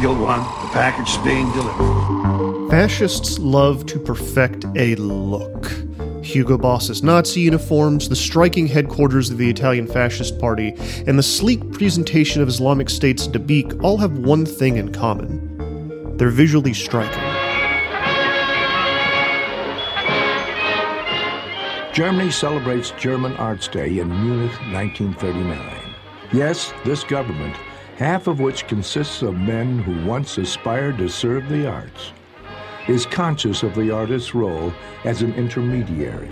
Eagle One, the package is being delivered. Fascists love to perfect a look. Hugo Boss's Nazi uniforms, the striking headquarters of the Italian Fascist Party, and the sleek presentation of Islamic State's Dabiq all have one thing in common. They're visually striking. Germany celebrates German Arts Day in Munich 1939. Yes, this government, half of which consists of men who once aspired to serve the arts, is conscious of the artist's role as an intermediary.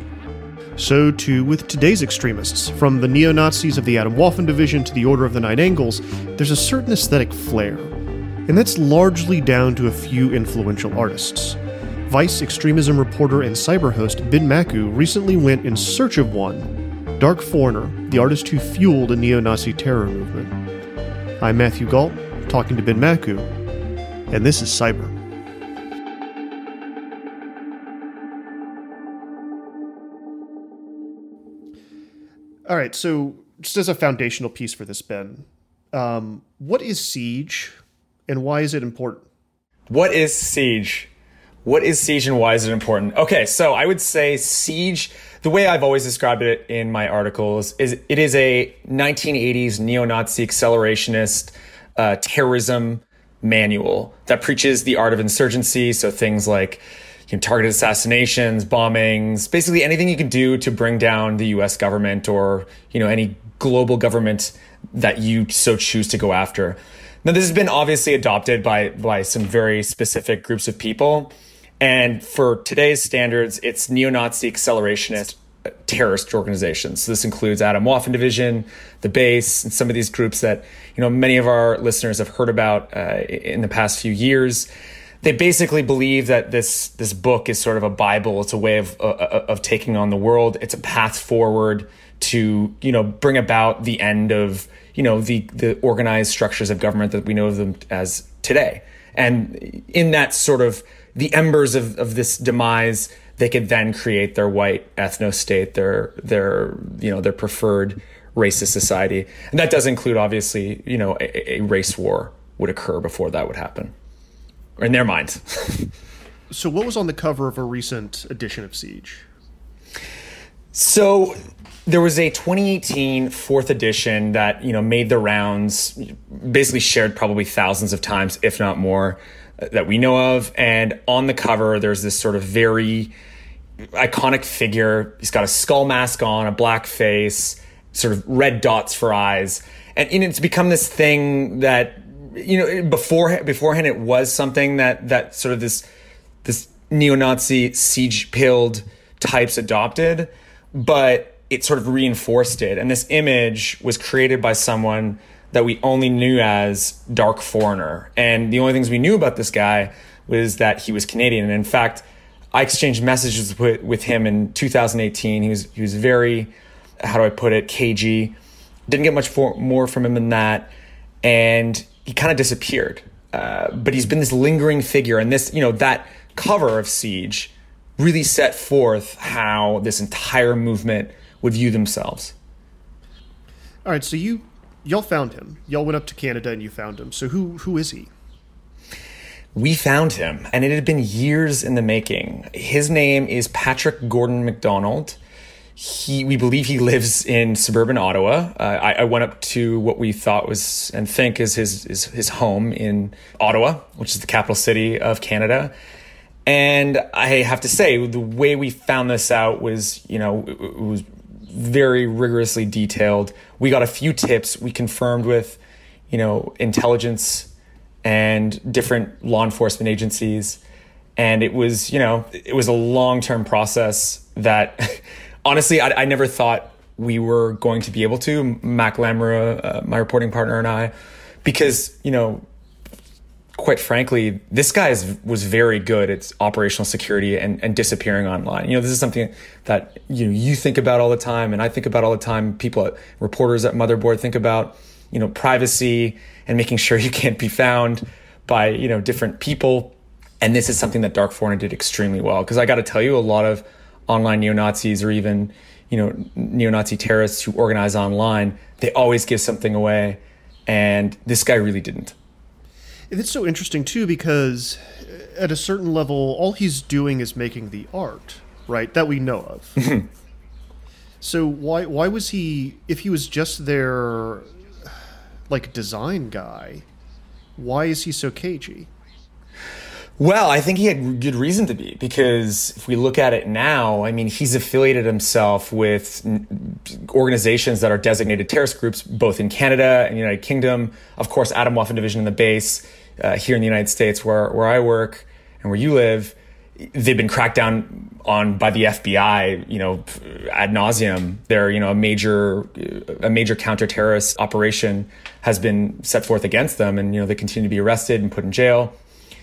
So, too, with today's extremists, from the neo Nazis of the Atomwaffen Division to the Order of the Nine Angles, there's a certain aesthetic flair. And that's largely down to a few influential artists. Vice extremism reporter and cyber host Ben Makuch recently went in search of one Dark Foreigner, the artist who fueled a neo Nazi terror movement. I'm Matthew Gault, talking to Ben Makuch, and this is Cyber. All right, so just as a foundational piece for this, Ben, um, what is Siege and why is it important? What is Siege? What is Siege and why is it important? Okay, so I would say Siege, the way I've always described it in my articles, is it is a 1980s neo Nazi accelerationist uh, terrorism manual that preaches the art of insurgency. So things like you know, targeted assassinations, bombings, basically anything you can do to bring down the U.S. government or you know any global government that you so choose to go after. Now, this has been obviously adopted by by some very specific groups of people, and for today's standards, it's neo-Nazi accelerationist terrorist organizations. So this includes Atomwaffen Division, the Base, and some of these groups that you know many of our listeners have heard about uh, in the past few years. They basically believe that this this book is sort of a bible. It's a way of uh, uh, of taking on the world. It's a path forward to you know bring about the end of you know the the organized structures of government that we know of them as today. And in that sort of the embers of, of this demise they could then create their white ethno state their their you know their preferred racist society and that does include obviously you know a, a race war would occur before that would happen or in their minds. so, what was on the cover of a recent edition of Siege? So, there was a 2018 fourth edition that you know made the rounds, basically shared probably thousands of times, if not more, that we know of. And on the cover, there's this sort of very iconic figure. He's got a skull mask on, a black face, sort of red dots for eyes, and know, it's become this thing that you know, before beforehand, it was something that that sort of this this neo-Nazi siege pilled types adopted, but it sort of reinforced it. And this image was created by someone that we only knew as Dark Foreigner. And the only things we knew about this guy was that he was Canadian. And in fact, I exchanged messages with, with him in 2018. He was he was very, how do I put it, cagey. Didn't get much for, more from him than that. And he kind of disappeared. Uh, but he's been this lingering figure, and this, you know, that cover of Siege really set forth how this entire movement would view themselves. All right, so you y'all found him. Y'all went up to Canada and you found him. So who who is he? We found him, and it had been years in the making. His name is Patrick Gordon McDonald he we believe he lives in suburban Ottawa. Uh, I, I, went up to what we thought was and think is his, his his home in Ottawa, which is the capital city of Canada. And I have to say, the way we found this out was, you know, it, it was very rigorously detailed. We got a few tips. We confirmed with, you know, intelligence and different law enforcement agencies. And it was, you know, it was a long term process that honestly, I, I, never thought we were going to be able to. Mack Lamoureux, uh, my reporting partner, and I, because you know, quite frankly, this guy is, was very good at operational security and, and disappearing online. You know, this is something that you know you think about all the time, and I think about all the time. People, at, reporters at Motherboard, think about you know privacy and making sure you can't be found by you know different people. And this is something that Dark Foreigner did extremely well because I got to tell you, a lot of online neo Nazis or even you know neo Nazi terrorists who organize online, they always give something away, and this guy really didn't. It's so interesting too because at a certain level, all he's doing is making the art, right? That we know of. so why why was he? If he was just their like design guy, why is he so cagey? Well, I think he had good reason to be because if we look at it now, I mean, he's affiliated himself with organizations that are designated terrorist groups, both in Canada and the United Kingdom. Of course, Atomwaffen Division in the base uh, here in the United States, where where I work and where you live, they've been cracked down on by the FBI, you know, ad nauseum. They're, you know, a major, a major counter-terrorist operation has been set forth against them, and you know they continue to be arrested and put in jail.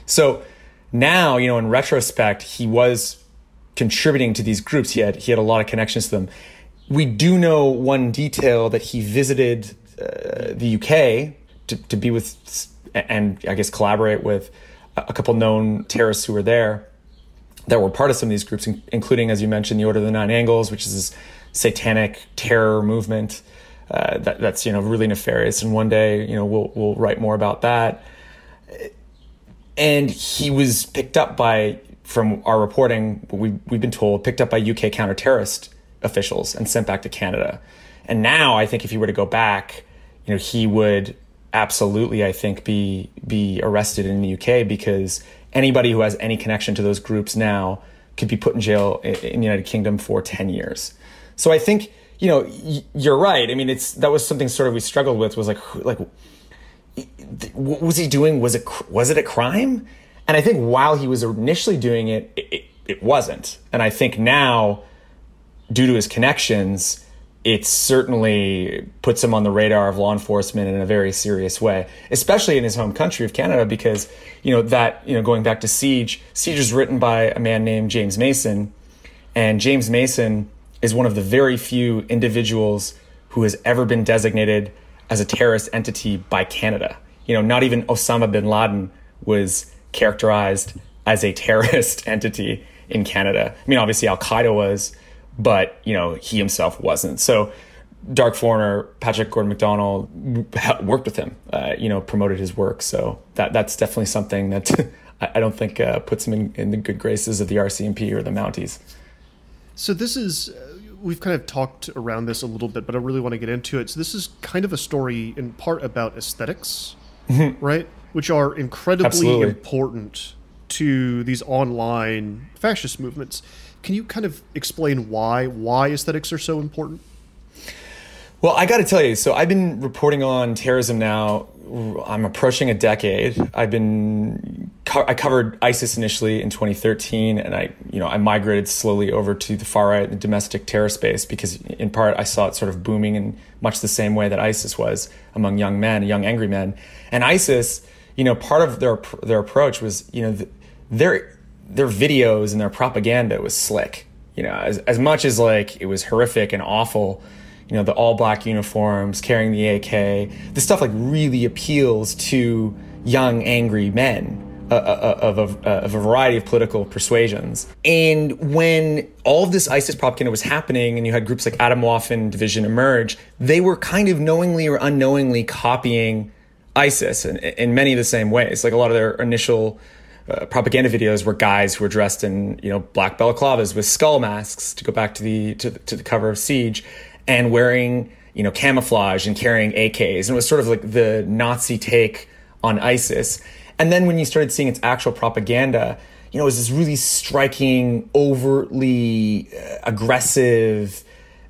So now, you know, in retrospect, he was contributing to these groups. He had he had a lot of connections to them. We do know one detail that he visited uh, the UK to, to be with and I guess collaborate with a couple known terrorists who were there that were part of some of these groups, including, as you mentioned, the Order of the Nine Angles, which is this satanic terror movement uh, that, that's you know really nefarious. And one day, you know, we'll we'll write more about that and he was picked up by from our reporting we, we've been told picked up by uk counter-terrorist officials and sent back to canada. And now i think if he were to go back you know he would absolutely i think be be arrested in the uk because anybody who has any connection to those groups now could be put in jail in the united kingdom for 10 years. So i think you know you're right. I mean it's that was something sort of we struggled with was like like what was he doing? Was it was it a crime? And I think while he was initially doing it, it, it, wasn't. And I think now, due to his connections, it certainly puts him on the radar of law enforcement in a very serious way, especially in his home country of Canada, because you know that you know going back to Siege, Siege is written by a man named James Mason, and James Mason is one of the very few individuals who has ever been designated as a terrorist entity by Canada. You know, not even Osama bin Laden was characterized as a terrorist entity in Canada. I mean, obviously Al Qaeda was, but you know, he himself wasn't. So, Dark Foreigner, Patrick Gordon McDonald worked with him. Uh, you know, promoted his work. So that that's definitely something that I don't think uh, puts him in, in the good graces of the RCMP or the Mounties. So this is we've kind of talked around this a little bit, but I really want to get into it. So this is kind of a story in part about esthetics mm-hmm. right? Which are incredibly Absolutely. important to these online fascist movements. Can you kind of explain why why aesthetics are so important? Well, I got to tell you, so I've been reporting on terrorism now. I'm approaching a decade. I've been I covered ISIS initially in 2013, and I you know I migrated slowly over to the far right, the domestic terror space, because in part I saw it sort of booming in much the same way that ISIS was among young men, young angry men. And ISIS, you know, part of their their approach was you know their their videos and their propaganda was slick. You know, as as much as like it was horrific and awful you know, the all black uniforms, carrying the AK. This stuff like really appeals to young, angry men. Uh, uh, uh of, of, of, a variety of political persuasions. And when all of this ISIS propaganda was happening and you had groups like Atomwaffen Division emerge, they were kind of knowingly or unknowingly copying ISIS in, in many of the same ways. Like a lot of their initial uh, propaganda videos were guys who were dressed in you know black balaclavas with skull masks to go back to the to, to the cover of Siege and wearing, you know, camouflage and carrying AKs. And it was sort of like the Nazi take on ISIS. And then when you started seeing its actual propaganda, you know, it was this really striking, overtly uh, aggressive,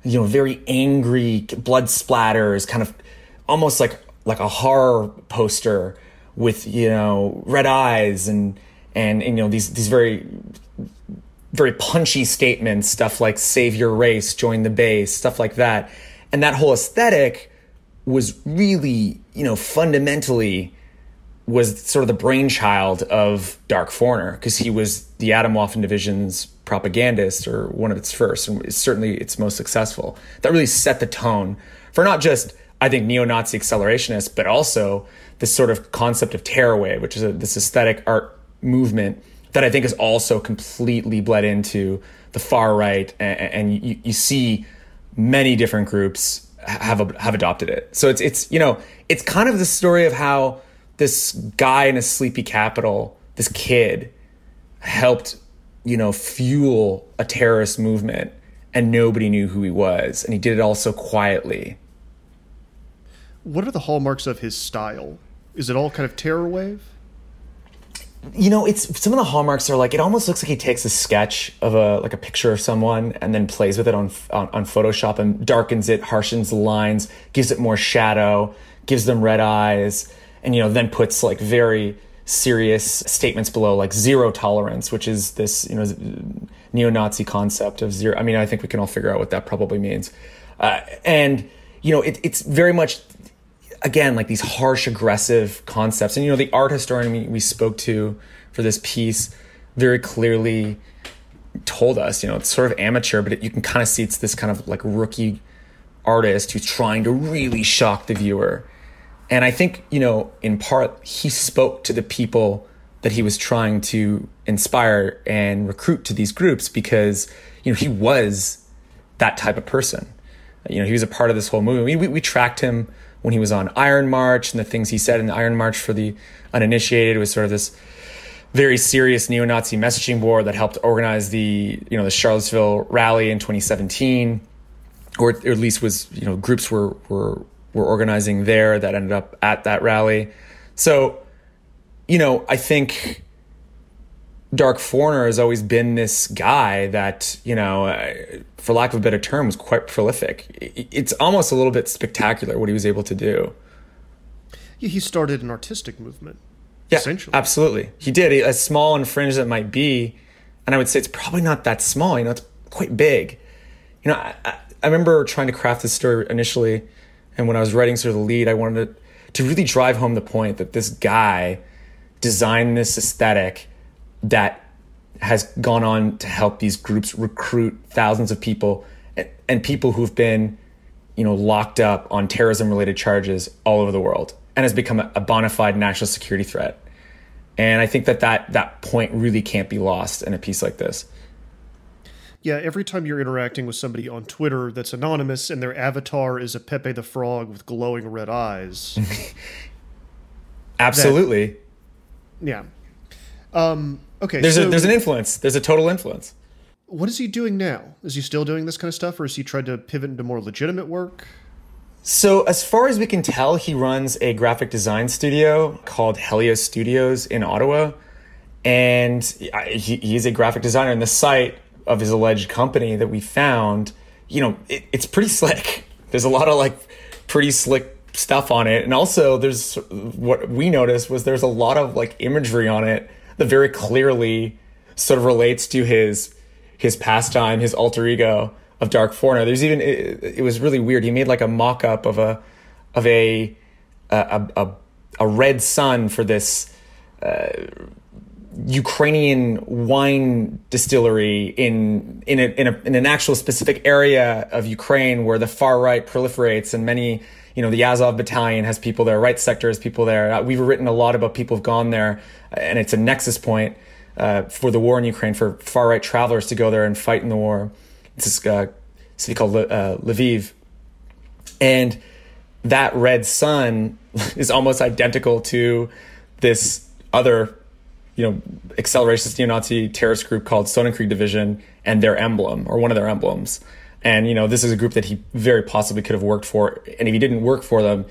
you know, very angry blood splatters, kind of almost like like a horror poster with you know red eyes and and, and you know these these very very punchy statements, stuff like save your race, join the base, stuff like that. And that whole aesthetic was really, you know, fundamentally was sort of the brainchild of Dark Foreigner because he was the Adam Atomwaffen Division's propagandist or one of its first and certainly its most successful. That really set the tone for not just, I think, neo-Nazi accelerationists, but also this sort of concept of terrorwave, which is a, this aesthetic art movement that I think is also completely bled into the far right, and, and you, you, see many different groups have have adopted it. So it's it's you know it's kind of the story of how this guy in a sleepy capital, this kid, helped you know fuel a terrorist movement, and nobody knew who he was, and he did it all so quietly. What are the hallmarks of his style? Is it all kind of terror wave? You know it's some of the hallmarks are like it almost looks like he takes a sketch of a like a picture of someone and then plays with it on on, on photoshop and darkens it harshens the lines gives it more shadow gives them red eyes and you know then puts like very serious statements below like zero tolerance which is this you know neo-nazi concept of zero i mean i think we can all figure out what that probably means. Uh, and you know it, it's very much again like these harsh aggressive concepts. And you know the art historian we, spoke to for this piece very clearly told us you know it's sort of amateur but it, you can kind of see it's this kind of like rookie artist who's trying to really shock the viewer. And i think you know in part he spoke to the people that he was trying to inspire and recruit to these groups because you know he was that type of person. You know he was a part of this whole movement. We, we, we tracked him when he was on Iron March and the things he said in the Iron March for the uninitiated was sort of this very serious neo-Nazi messaging board that helped organize the you know the Charlottesville rally in 2017, or, or at least was you know groups were were were organizing there that ended up at that rally. So, you know, I think Dark Foreigner has always been this guy that, you know, uh, for lack of a better term, was quite prolific. It's almost a little bit spectacular what he was able to do. Yeah, he started an artistic movement. Yeah, absolutely. He did. As small and fringe as it might be, and I would say it's probably not that small. You know, it's quite big. You know, I, I remember trying to craft this story initially, and when I was writing sort of the lead, I wanted to, to really drive home the point that this guy designed this aesthetic that has gone on to help these groups recruit thousands of people and, people who've been you know locked up on terrorism related charges all over the world and has become a, a bona fide national security threat and i think that, that that point really can't be lost in a piece like this yeah, every time you're interacting with somebody on Twitter that's anonymous and their avatar is a Pepe the Frog with glowing red eyes. Absolutely. That, yeah. Um, Okay, there's so a there's an influence. There's a total influence. What is he doing now? Is he still doing this kind of stuff, or has he tried to pivot into more legitimate work? So, as far as we can tell, he runs a graphic design studio called Helios Studios in Ottawa, and he, he's a graphic designer. And the site of his alleged company that we found, you know, it, it's pretty slick. There's a lot of like pretty slick stuff on it, and also there's what we noticed was there's a lot of like imagery on it that very clearly sort of relates to his his pastime, his alter ego of Dark Foreigner. There's even it, it was really weird. He made like a mock up of a of a a, a, a red sun for this uh, Ukrainian wine distillery in in, a, in, a, in an actual specific area of Ukraine where the far right proliferates and many you know the Azov battalion has people there, right sector has people there. Uh, we've written a lot about people who've gone there, and it's a nexus point uh, for the war in Ukraine for far right travelers to go there and fight in the war. It's this uh, city called Le- uh, Lviv, and that red sun is almost identical to this other you know, accelerationist neo-Nazi terrorist group called Sonnenkrieg Division and their emblem or one of their emblems. And you know, this is a group that he very possibly could have worked for. And if he didn't work for them,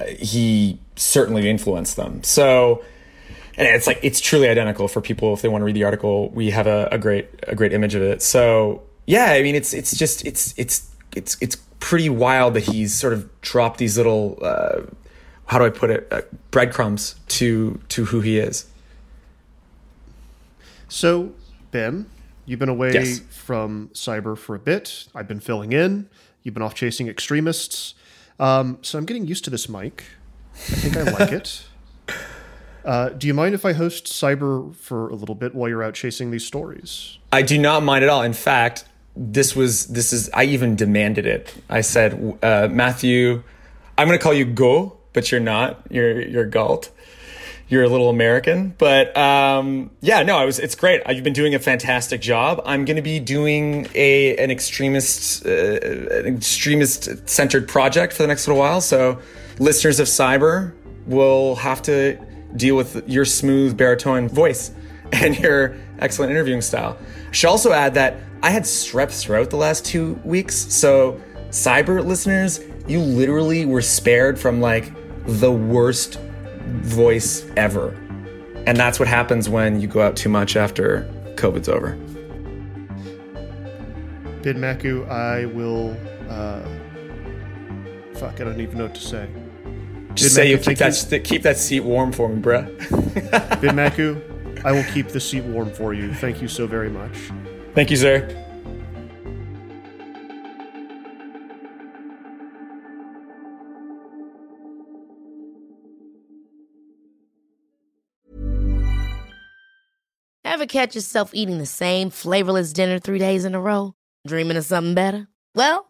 uh, he certainly influenced them. So, and it's like it's truly identical for people if they want to read the article. We have a, a great a great image of it. So yeah, I mean, it's it's just it's it's it's it's pretty wild that he's sort of dropped these little uh, how do I put it uh, breadcrumbs to to who he is. So, Ben, you've been away yes. from cyber for a bit. I've been filling in. You've been off chasing extremists. Um, so I'm getting used to this mic. I think I like it. Uh, do you mind if I host cyber for a little bit while you're out chasing these stories? I do not mind at all. In fact, this was this is I even demanded it. I said, uh, Matthew, I'm going to call you Go, but you're not. You're you're Gault you're a little American. But um, yeah, no, it was it's great. You've been doing a fantastic job. I'm going to be doing a an extremist uh, an extremist centered project for the next little while. So listeners of Cyber will have to deal with your smooth baritone voice and your excellent interviewing style. I should also add that I had strep throat the last two weeks. So Cyber listeners, you literally were spared from like the worst voice ever. And that's what happens when you go out too much after COVID's over. Ben Makuch, I will. Uh, fuck, I don't even know what to say. Just say you keep that, keep that seat warm for me, bruh. Ben Makuch, I will keep the seat warm for you. Thank you so very much. Thank you, sir. Ever catch yourself eating the same flavorless dinner three days in a row? Dreaming of something better? Well,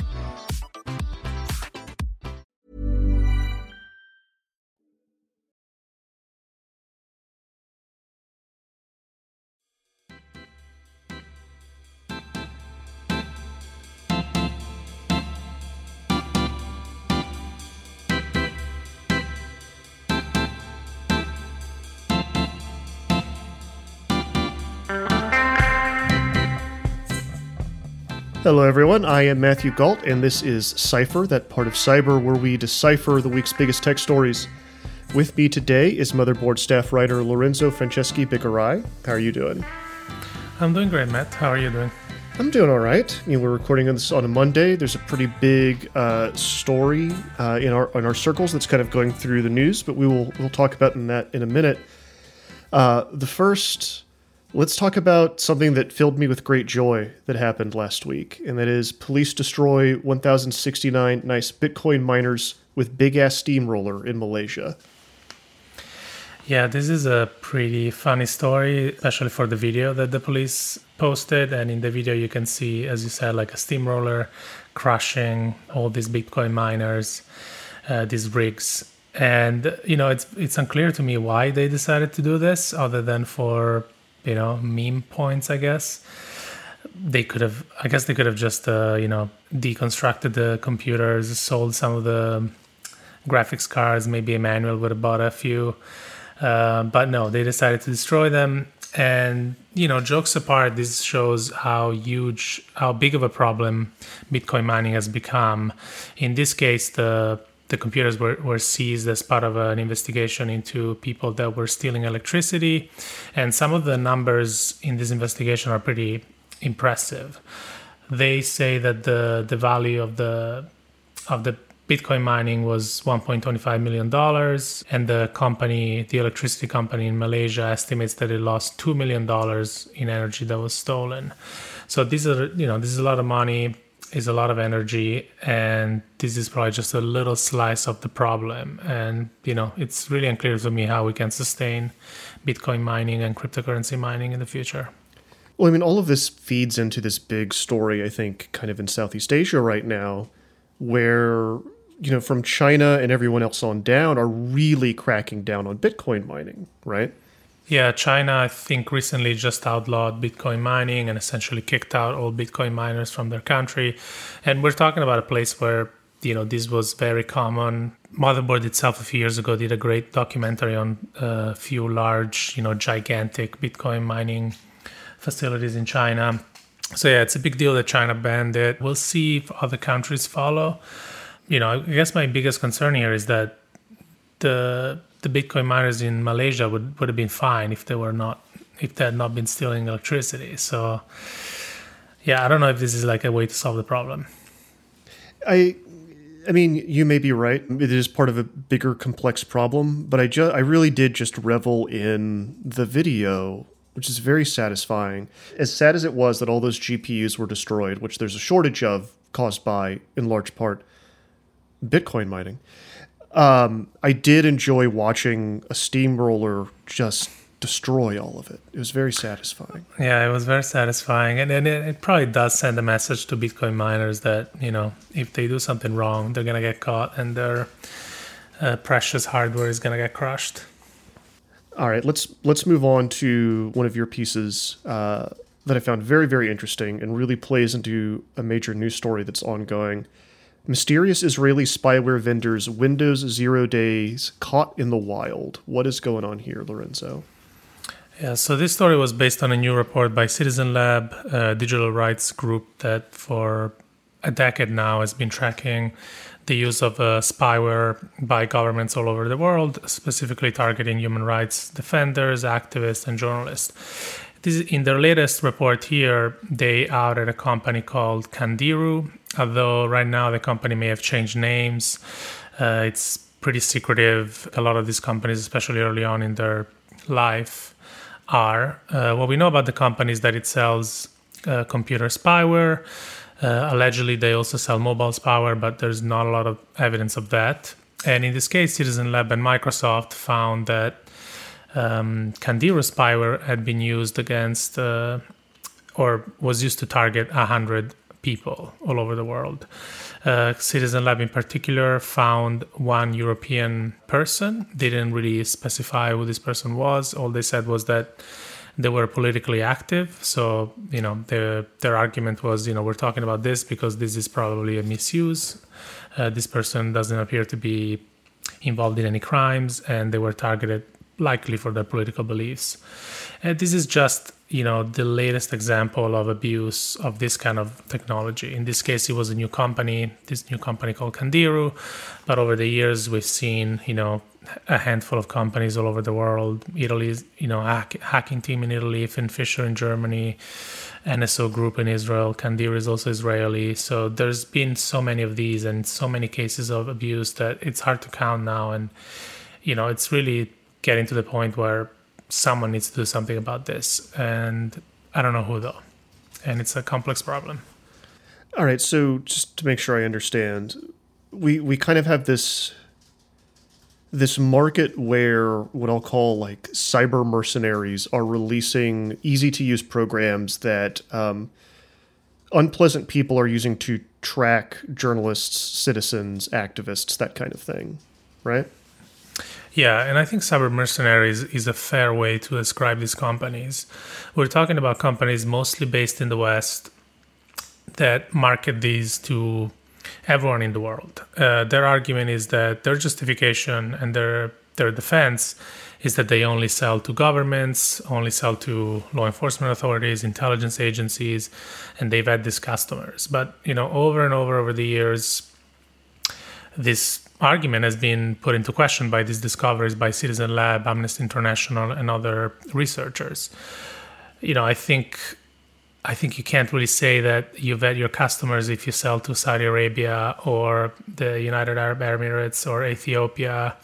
Hello, everyone. I am Matthew Gault, and this is Cypher, that part of Cyber where we decipher the week's biggest tech stories. With me today is Motherboard staff writer Lorenzo Franceschi Bicchierai. How are you doing? I'm doing great, Matt. How are you doing? I'm doing all right. You know, we're recording this on a Monday. There's a pretty big uh, story uh, in our in our circles that's kind of going through the news, but we will we'll talk about in that in a minute. Uh, the first Let's talk about something that filled me with great joy that happened last week, and that is police destroy 1,069 nice Bitcoin miners with big ass steamroller in Malaysia. Yeah, this is a pretty funny story, especially for the video that the police posted. And in the video, you can see, as you said, like a steamroller crushing all these Bitcoin miners, uh, these rigs. And you know, it's it's unclear to me why they decided to do this, other than for you know meme points i guess. They could have i guess they could have just uh, you know deconstructed the computers sold some of the graphics cards. Maybe Emanuel would have bought a few. Uh, but no they decided to destroy them. And you know jokes apart this shows how huge how big of a problem bitcoin mining has become. In this case the the computers were, were seized as part of an investigation into people that were stealing electricity. And some of the numbers in this investigation are pretty impressive. They say that the, the value of the of the Bitcoin mining was 1.25 million dollars, and the company, the electricity company in Malaysia, estimates that it lost two million dollars in energy that was stolen. So these are, you know, this is a lot of money is a lot of energy and this is probably just a little slice of the problem. And you know it's really unclear to me how we can sustain bitcoin mining and cryptocurrency mining in the future. Well i mean all of this feeds into this big story i think kind of in southeast asia right now where you know from china and everyone else on down are really cracking down on bitcoin mining right yeah, China, I think, recently just outlawed Bitcoin mining and essentially kicked out all Bitcoin miners from their country. And we're talking about a place where, you know, this was very common. Motherboard itself, a few years ago, did a great documentary on a few large, you know, gigantic Bitcoin mining facilities in China. So, yeah, it's a big deal that China banned it. We'll see if other countries follow. You know, I guess my biggest concern here is that the the Bitcoin miners in Malaysia would, would have been fine if they were not if they had not been stealing electricity. So yeah, I don't know if this is like a way to solve the problem. I I mean, you may be right. It is part of a bigger complex problem, but I just I really did just revel in the video, which is very satisfying. As sad as it was that all those GPUs were destroyed, which there's a shortage of caused by, in large part, Bitcoin mining. Um, I did enjoy watching a steamroller just destroy all of it. It was very satisfying. Yeah, it was very satisfying, and, and it, it probably does send a message to Bitcoin miners that you know if they do something wrong, they're gonna get caught, and their uh, precious hardware is gonna get crushed. All right, let's let's move on to one of your pieces uh, that I found very very interesting and really plays into a major news story that's ongoing. Mysterious Israeli spyware vendors Windows Zero Days caught in the wild. What is going on here, Lorenzo? Yeah, so this story was based on a new report by Citizen Lab, a digital rights group that for a decade now has been tracking the use of uh, spyware by governments all over the world, specifically targeting human rights defenders, activists, and journalists. This, in their latest report here, they outed a company called Candiru, although right now the company may have changed names. Uh, it's pretty secretive. A lot of these companies, especially early on in their life, are. Uh, what we know about the company is that it sells uh, computer spyware. Uh, allegedly, they also sell mobile spyware, but there's not a lot of evidence of that. And in this case, Citizen Lab and Microsoft found that um, Candiru spyware had been used against uh, or was used to target 100 people all over the world. Uh, Citizen Lab in particular found one European person. They didn't really specify who this person was. All they said was that they were politically active. So, you know, their, their argument was, you know, we're talking about this because this is probably a misuse. Uh, this person doesn't appear to be involved in any crimes, and they were targeted likely for their political beliefs. And this is just you know the latest example of abuse of this kind of technology. In this case it was a new company this new company called candiru but over the years we've seen you know a handful of companies all over the world italy's you know hack, hacking team in italy FinFisher in germany nso group in israel candiru is also israeli. So there's been so many of these and so many cases of abuse that it's hard to count now. And you know it's really getting to the point where someone needs to do something about this. And I don't know who though. And it's a complex problem. All right, so just to make sure I understand, we we kind of have this this market where what I'll call like cyber mercenaries are releasing easy to use programs that um, unpleasant people are using to track journalists, citizens, activists, that kind of thing, right? Yeah, and I think cyber mercenaries is a fair way to describe these companies. We're talking about companies mostly based in the West that market these to everyone in the world. Uh, their argument is that their justification and their their defense is that they only sell to governments, only sell to law enforcement authorities, intelligence agencies, and they've had these customers. But you know, over and over over the years, this argument has been put into question by these discoveries by Citizen Lab, Amnesty International, and other researchers. You know, I think I think you can't really say that you vet your customers if you sell to Saudi Arabia or the United Arab Emirates or Ethiopia.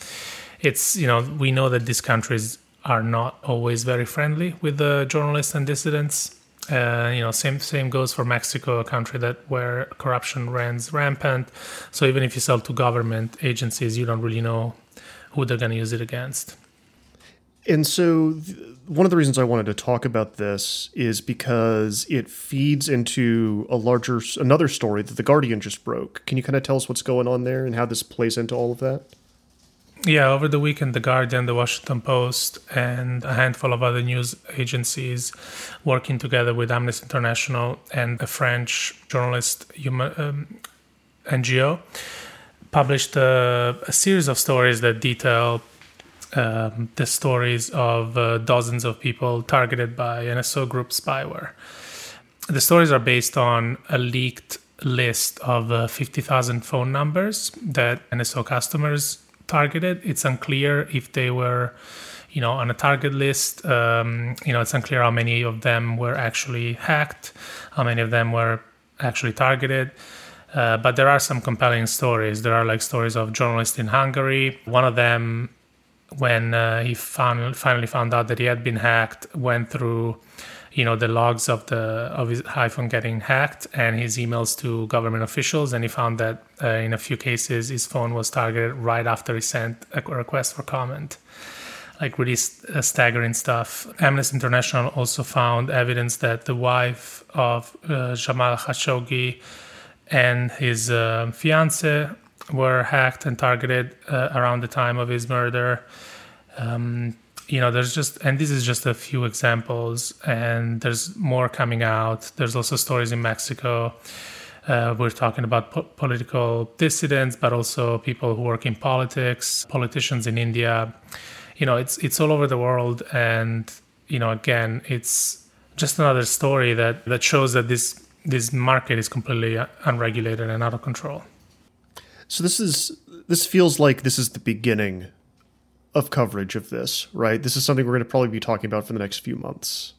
It's you know we know that these countries are not always very friendly with the journalists and dissidents. Uh, you know, same same goes for Mexico, a country that where corruption runs rampant. So even if you sell to government agencies, you don't really know who they're going to use it against. And so, one of the reasons I wanted to talk about this is because it feeds into a larger, another story that the Guardian just broke. Can you kind of tell us what's going on there and how this plays into all of that? Yeah, over the weekend, The Guardian, The Washington Post, and a handful of other news agencies working together with Amnesty International and a French journalist um, NGO published a, a, series of stories that detail um, the stories of uh, dozens of people targeted by NSO group spyware. The stories are based on a leaked list of uh, 50,000 phone numbers that NSO customers targeted. It's unclear if they were, you know, on a target list. Um, you know, it's unclear how many of them were actually hacked, how many of them were actually targeted. Uh, but there are some compelling stories. There are like stories of journalists in Hungary. One of them, when uh, he finally found out that he had been hacked, went through you know the logs of the of his iphone getting hacked and his emails to government officials and he found that uh, in a few cases his phone was targeted right after he sent a request for comment like really st- uh, staggering stuff. Amnesty International also found evidence that the wife of uh, Jamal Khashoggi and his uh, fiance were hacked and targeted uh, around the time of his murder. Um, you know, there's just, and this is just a few examples, and there's more coming out. There's also stories in Mexico. Uh, we're talking about po- political dissidents, but also people who work in politics, politicians in India. You know, it's it's all over the world, and you know, again, it's just another story that that shows that this this market is completely unregulated and out of control. So this is this feels like this is the beginning of coverage of this, right? This is something we're going to probably be talking about for the next few months.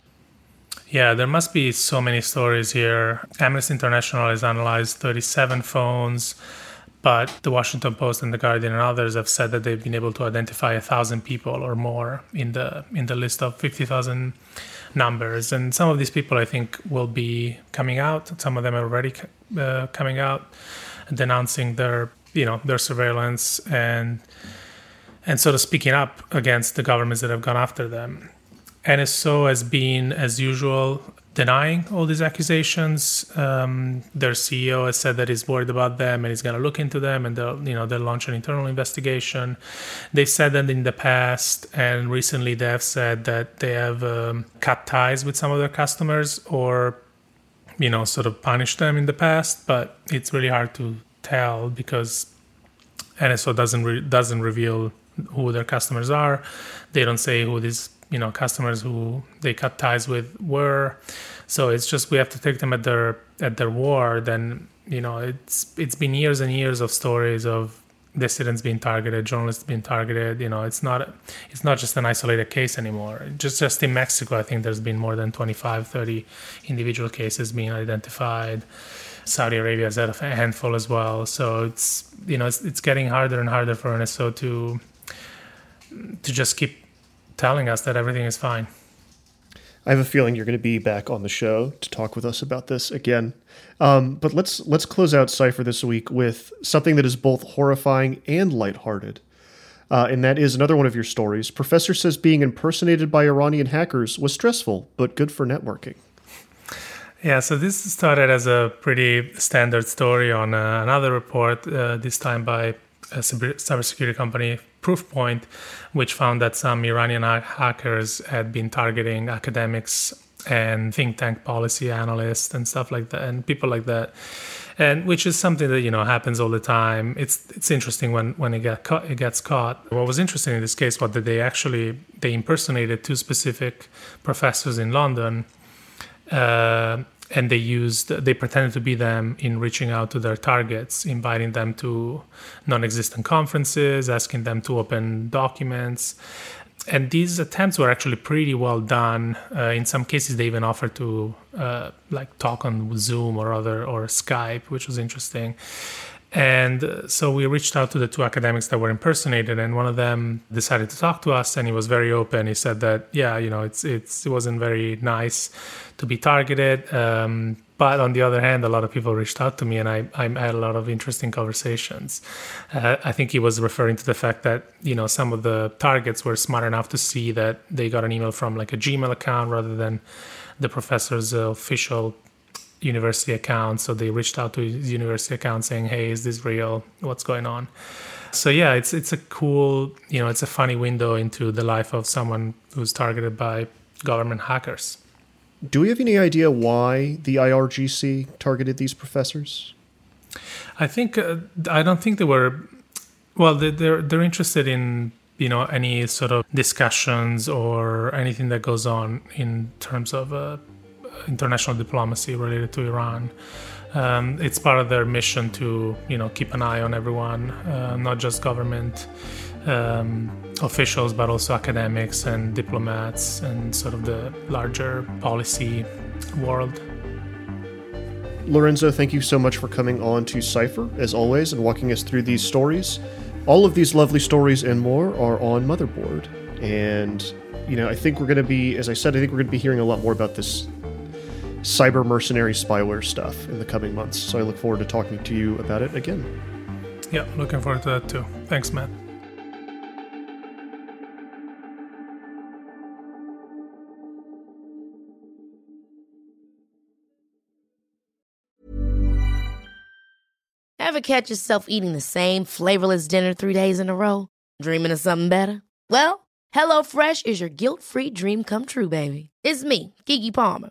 Yeah, there must be so many stories here. Amnesty International has analyzed 37 phones, but the Washington Post and the Guardian and others have said that they've been able to identify a thousand people or more in the in the list of 50,000 numbers. And some of these people, I think, will be coming out. Some of them are already uh, coming out, denouncing their you know their surveillance and and sort of speaking up against the governments that have gone after them. NSO has been, as usual, denying all these accusations. Um, their CEO has said that he's worried about them and he's going to look into them, and they'll, you know, they'll launch an internal investigation. They've said that in the past, and recently they have said that they have um, cut ties with some of their customers or, you know, sort of punished them in the past. But it's really hard to tell because NSO doesn't re- doesn't reveal who their customers are. They don't say who these you know customers who they cut ties with were. So it's just we have to take them at their at their word. And you know it's it's been years and years of stories of dissidents being targeted, journalists being targeted. You know it's not it's not just an isolated case anymore. Just just in Mexico, I think there's been more than 25, 30 individual cases being identified. Saudi Arabia has had a handful as well. So it's you know it's, it's getting harder and harder for NSO to to just keep telling us that everything is fine. I have a feeling you're going to be back on the show to talk with us about this again. Um, but let's let's close out Cypher this week with something that is both horrifying and lighthearted. Uh, and that is another one of your stories. Professor says being impersonated by Iranian hackers was stressful, but good for networking. Yeah, so this started as a pretty standard story on uh, another report, uh, this time by a cybersecurity company, Proofpoint, which found that some Iranian hackers had been targeting academics and think tank policy analysts and stuff like that, and people like that, and which is something that you know happens all the time. It's it's interesting when when it get caught, it gets caught. What was interesting in this case was that they actually they impersonated two specific professors in London. Uh, and they used they pretended to be them in reaching out to their targets inviting them to non-existent conferences asking them to open documents. And these attempts were actually pretty well done. Uh, in some cases they even offered to uh, like talk on zoom or other or skype which was interesting and uh, so we reached out to the two academics that were impersonated, and one of them decided to talk to us, and he was very open. He said that, yeah, you know, it's it's it wasn't very nice to be targeted. Um, but on the other hand, a lot of people reached out to me, and I, I had a lot of interesting conversations. Uh, I think he was referring to the fact that you know some of the targets were smart enough to see that they got an email from like a Gmail account rather than the professor's official university account. So they reached out to his university account saying, "Hey, is this real? What's going on?" So yeah, it's it's a cool, you know, it's a funny window into the life of someone who's targeted by government hackers. Do we have any idea why the IRGC targeted these professors? I think uh, I don't think they were. Well, they're they're interested in you know any sort of discussions or anything that goes on in terms of uh, international diplomacy related to Iran. Um, it's part of their mission to you know keep an eye on everyone, uh, not just government um, officials, but also academics and diplomats and sort of the larger policy world. Lorenzo, thank you so much for coming on to Cypher, as always, and walking us through these stories. All of these lovely stories and more are on Motherboard. And, you know, I think we're going to be, as I said, I think we're going to be hearing a lot more about this cyber mercenary spyware stuff in the coming months. So I look forward to talking to you about it again. Yeah, looking forward to that too. Thanks, Matt. Ever catch yourself eating the same flavorless dinner three days in a row? Dreaming of something better? Well, HelloFresh is your guilt free dream come true, baby. It's me, Keke Palmer.